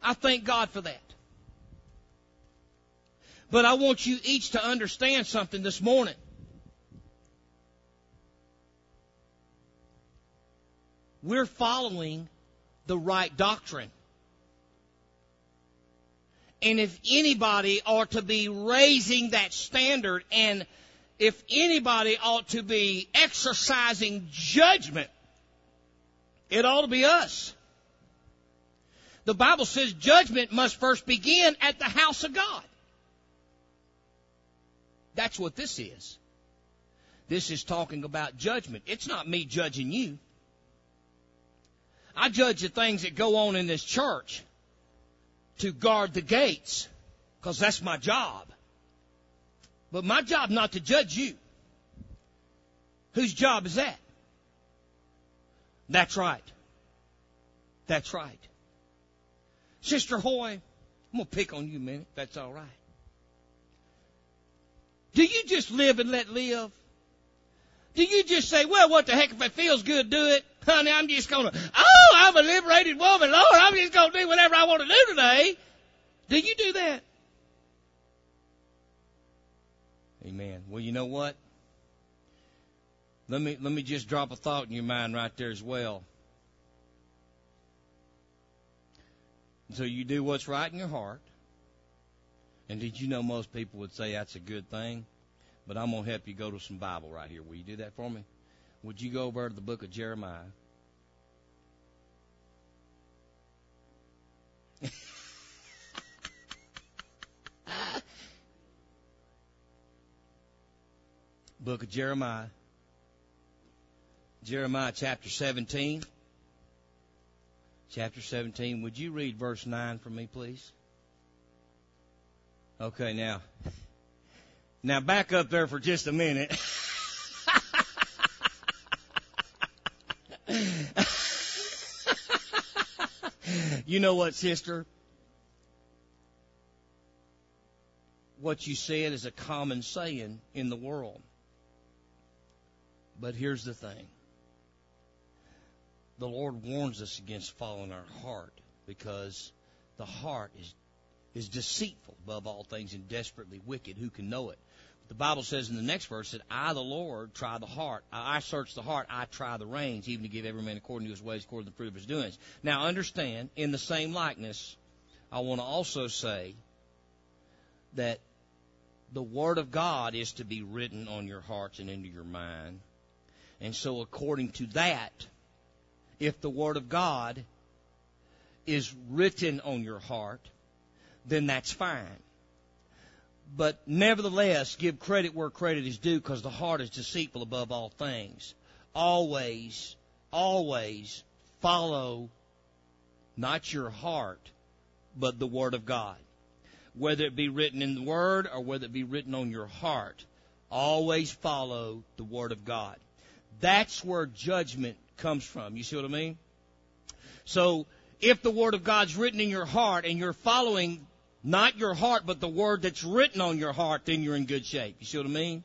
I thank God for that. But I want you each to understand something this morning. We're following the right doctrine. And if anybody ought to be raising that standard and if anybody ought to be exercising judgment, it ought to be us. The Bible says judgment must first begin at the house of God. That's what this is. This is talking about judgment. It's not me judging you. I judge the things that go on in this church to guard the gates because that's my job. But my job not to judge you. Whose job is that? That's right. That's right. Sister Hoy, I'm going to pick on you a minute. That's all right. Do you just live and let live? Do you just say, well, what the heck, if it feels good, do it? Honey, I'm just gonna, oh, I'm a liberated woman. Lord, I'm just gonna do whatever I want to do today. Do you do that? Amen. Well, you know what? Let me let me just drop a thought in your mind right there as well. So you do what's right in your heart. And did you know most people would say that's a good thing? But I'm going to help you go to some Bible right here. Will you do that for me? Would you go over to the book of Jeremiah? [LAUGHS] book of Jeremiah. Jeremiah chapter 17. Chapter 17. Would you read verse 9 for me, please? Okay, now. Now back up there for just a minute. you know what, sister? What you said is a common saying in the world. But here's the thing. The Lord warns us against following our heart because the heart is is deceitful above all things and desperately wicked. Who can know it? The Bible says in the next verse that I, the Lord, try the heart. I search the heart. I try the reins, even to give every man according to his ways, according to the fruit of his doings. Now understand, in the same likeness, I want to also say that the Word of God is to be written on your hearts and into your mind. And so according to that, if the Word of God is written on your heart, then that's fine. But nevertheless, give credit where credit is due because the heart is deceitful above all things. Always, always follow not your heart, but the Word of God. Whether it be written in the Word or whether it be written on your heart, always follow the Word of God. That's where judgment comes from. You see what I mean? So, if the Word of God's written in your heart and you're following not your heart, but the word that's written on your heart, then you're in good shape. You see what I mean?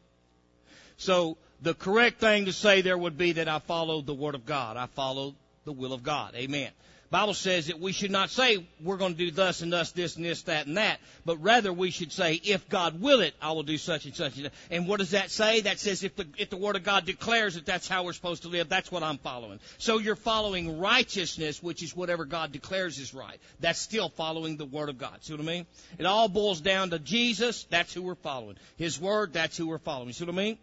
So the correct thing to say there would be that I follow the word of God. I follow the will of God. Amen. Bible says that we should not say we're going to do thus and thus, this and this, that and that, but rather we should say, if God will it, I will do such and such. And what does that say? That says if the, if the Word of God declares that that's how we're supposed to live, that's what I'm following. So you're following righteousness, which is whatever God declares is right. That's still following the Word of God. See what I mean? It all boils down to Jesus, that's who we're following. His Word, that's who we're following. See what I mean?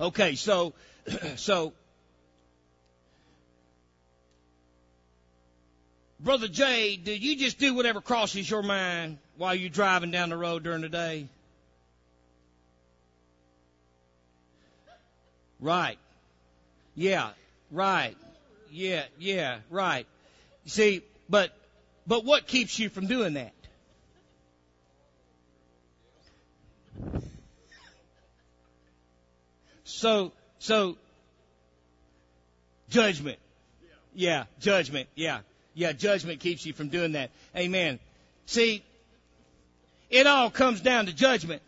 Okay, so, [CLEARS THROAT] so, Brother Jay, do you just do whatever crosses your mind while you're driving down the road during the day? Right. Yeah. Right. Yeah. Yeah. Right. You see, but, but what keeps you from doing that? So, so, judgment. Yeah, judgment. Yeah. Yeah, judgment keeps you from doing that. Amen. See, it all comes down to judgment.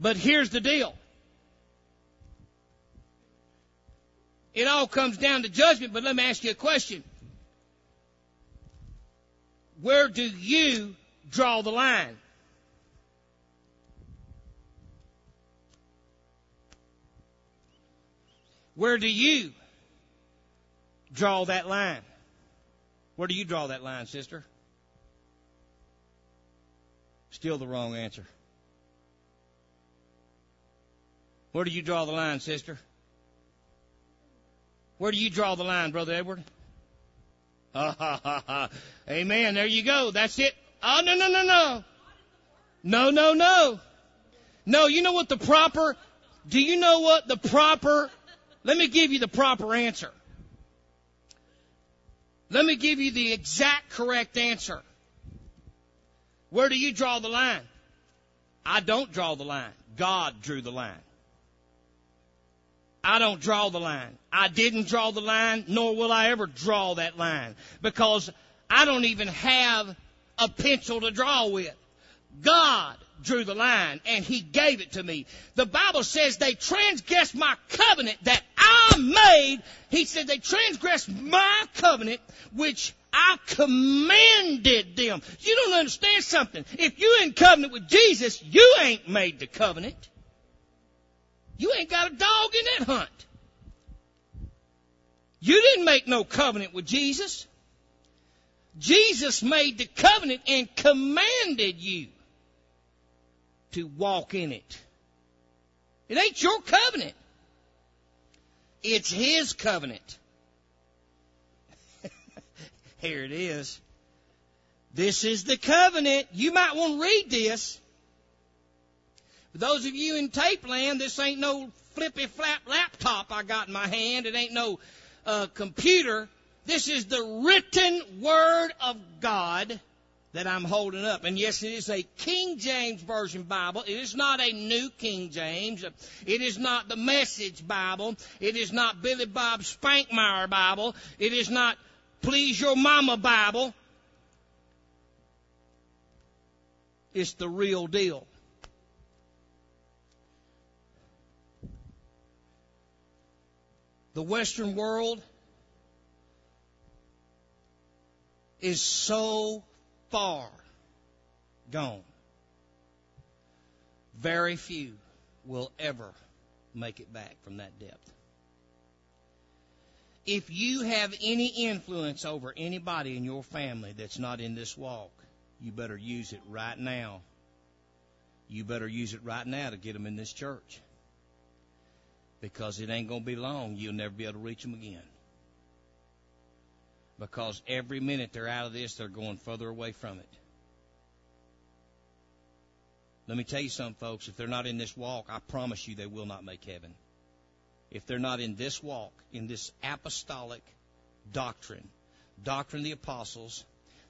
But here's the deal. It all comes down to judgment, but let me ask you a question. Where do you draw the line? Where do you draw that line? Where do you draw that line, sister? Still the wrong answer. Where do you draw the line, sister? Where do you draw the line, Brother Edward? Ha ha ha ha. Amen. There you go. That's it. Oh, no, no, no, no. No, no, no. No, you know what the proper, do you know what the proper, let me give you the proper answer. Let me give you the exact correct answer. Where do you draw the line? I don't draw the line. God drew the line. I don't draw the line. I didn't draw the line, nor will I ever draw that line because I don't even have a pencil to draw with. God drew the line and he gave it to me. The Bible says they transgressed my covenant that I made. He said they transgressed my covenant which I commanded them. You don't understand something. If you in covenant with Jesus, you ain't made the covenant. You ain't got a dog in that hunt. You didn't make no covenant with Jesus. Jesus made the covenant and commanded you to walk in it. It ain't your covenant. It's His covenant. [LAUGHS] Here it is. This is the covenant. You might want to read this. For those of you in tape land, this ain't no flippy flap laptop I got in my hand. It ain't no uh, computer. This is the written word of God that I'm holding up. And yes, it is a King James Version Bible. It is not a New King James. It is not the Message Bible. It is not Billy Bob Spankmeyer Bible. It is not Please Your Mama Bible. It's the real deal. The Western world is so far gone. Very few will ever make it back from that depth. If you have any influence over anybody in your family that's not in this walk, you better use it right now. You better use it right now to get them in this church. Because it ain't going to be long. You'll never be able to reach them again. Because every minute they're out of this, they're going further away from it. Let me tell you something, folks. If they're not in this walk, I promise you they will not make heaven if they're not in this walk, in this apostolic doctrine, doctrine of the apostles,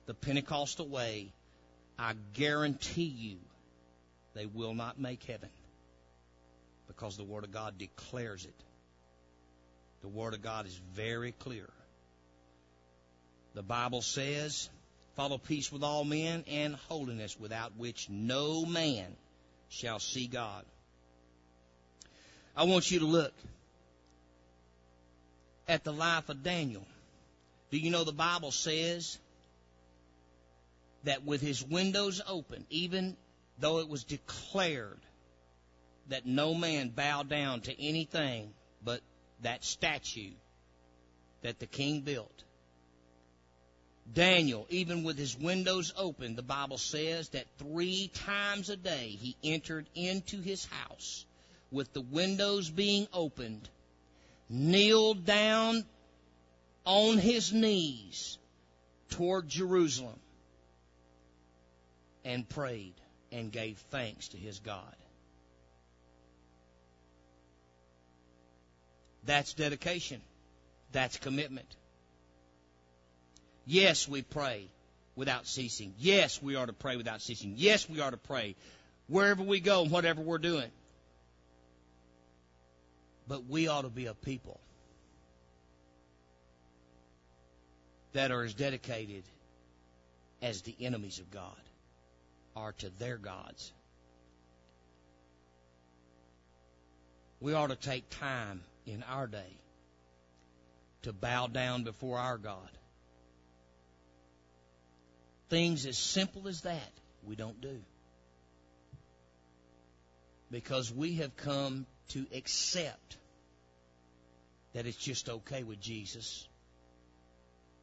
the Pentecostal way, I guarantee you they will not make heaven because the Word of God declares it. The Word of God is very clear. The Bible says, follow peace with all men and holiness without which no man shall see God. I want you to look at the life of Daniel. Do you know the Bible says that with his windows open, even though it was declared that no man bow down to anything but that statue that the king built. Daniel, even with his windows open, the Bible says that three times a day he entered into his house with the windows being opened kneeled down on his knees toward Jerusalem and prayed and gave thanks to his God. That's dedication. That's commitment. Yes, we pray without ceasing. Yes, we are to pray without ceasing. Yes, we are to pray wherever we go and whatever we're doing. But we ought to be a people that are as dedicated as the enemies of God are to their gods. We ought to take time in our day to bow down before our God. Things as simple as that we don't do. Because we have come to accept that it's just okay with Jesus.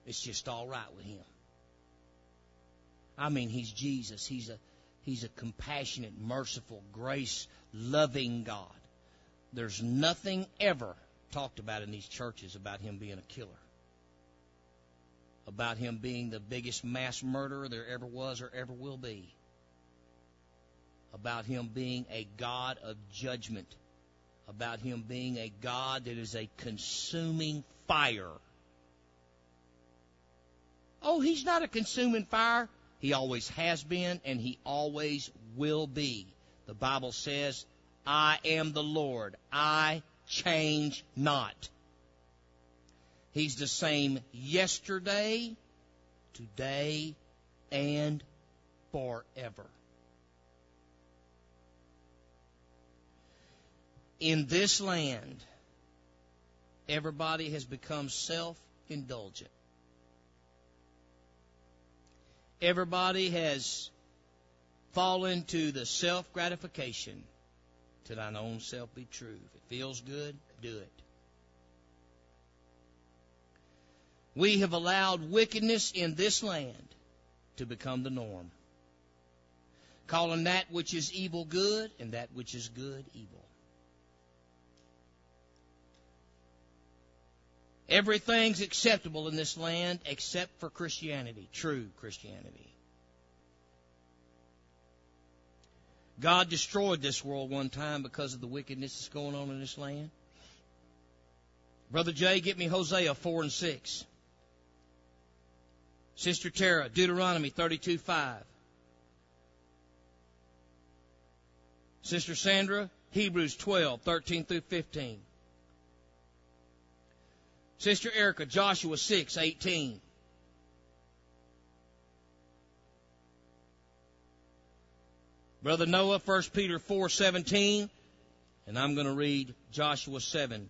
It's just all right with him. I mean, he's Jesus. He's a he's a compassionate, merciful, grace loving God. There's nothing ever talked about in these churches about him being a killer. About him being the biggest mass murderer there ever was or ever will be. About him being a God of judgment about him being a God that is a consuming fire. Oh, he's not a consuming fire. He always has been and he always will be. The Bible says, I am the Lord. I change not. He's the same yesterday, today, and forever. in this land, everybody has become self indulgent. Everybody has fallen to the self gratification to thine own self be true. If it feels good, do it. We have allowed wickedness in this land to become the norm, calling that which is evil good and that which is good evil. Everything's acceptable in this land except for Christianity, true Christianity. God destroyed this world one time because of the wickedness that's going on in this land. Brother Jay, get me Hosea 4 and 6. Sister Tara, Deuteronomy 32 5. Sister Sandra, Hebrews 12, 13 through 15. Sister Erica, Joshua 6, 18. Brother Noah, 1 Peter 4, 17. And I'm going to read Joshua 7,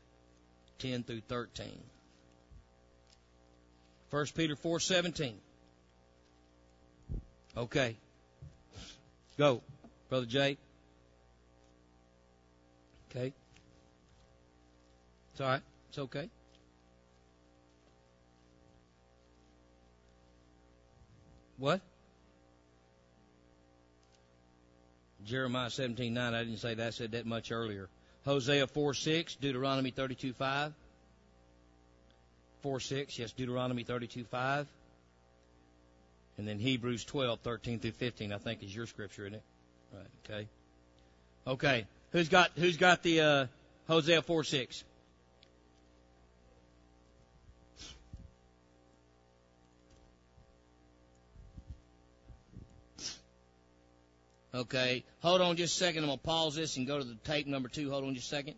10 through 13. 1 Peter 4:17. Okay. Go, Brother Jay. Okay. It's all right. It's okay. What? Jeremiah 17, 9. I didn't say that. I said that much earlier. Hosea 4, 6. Deuteronomy 32, 5. 4, 6. Yes, Deuteronomy 32, 5. And then Hebrews 12, 13 through 15, I think is your scripture, isn't it? Right, okay. Okay. Who's got, who's got the, uh, Hosea 4, 6? Okay. Hold on just a second. I'm going to pause this and go to the tape number two. Hold on just a second.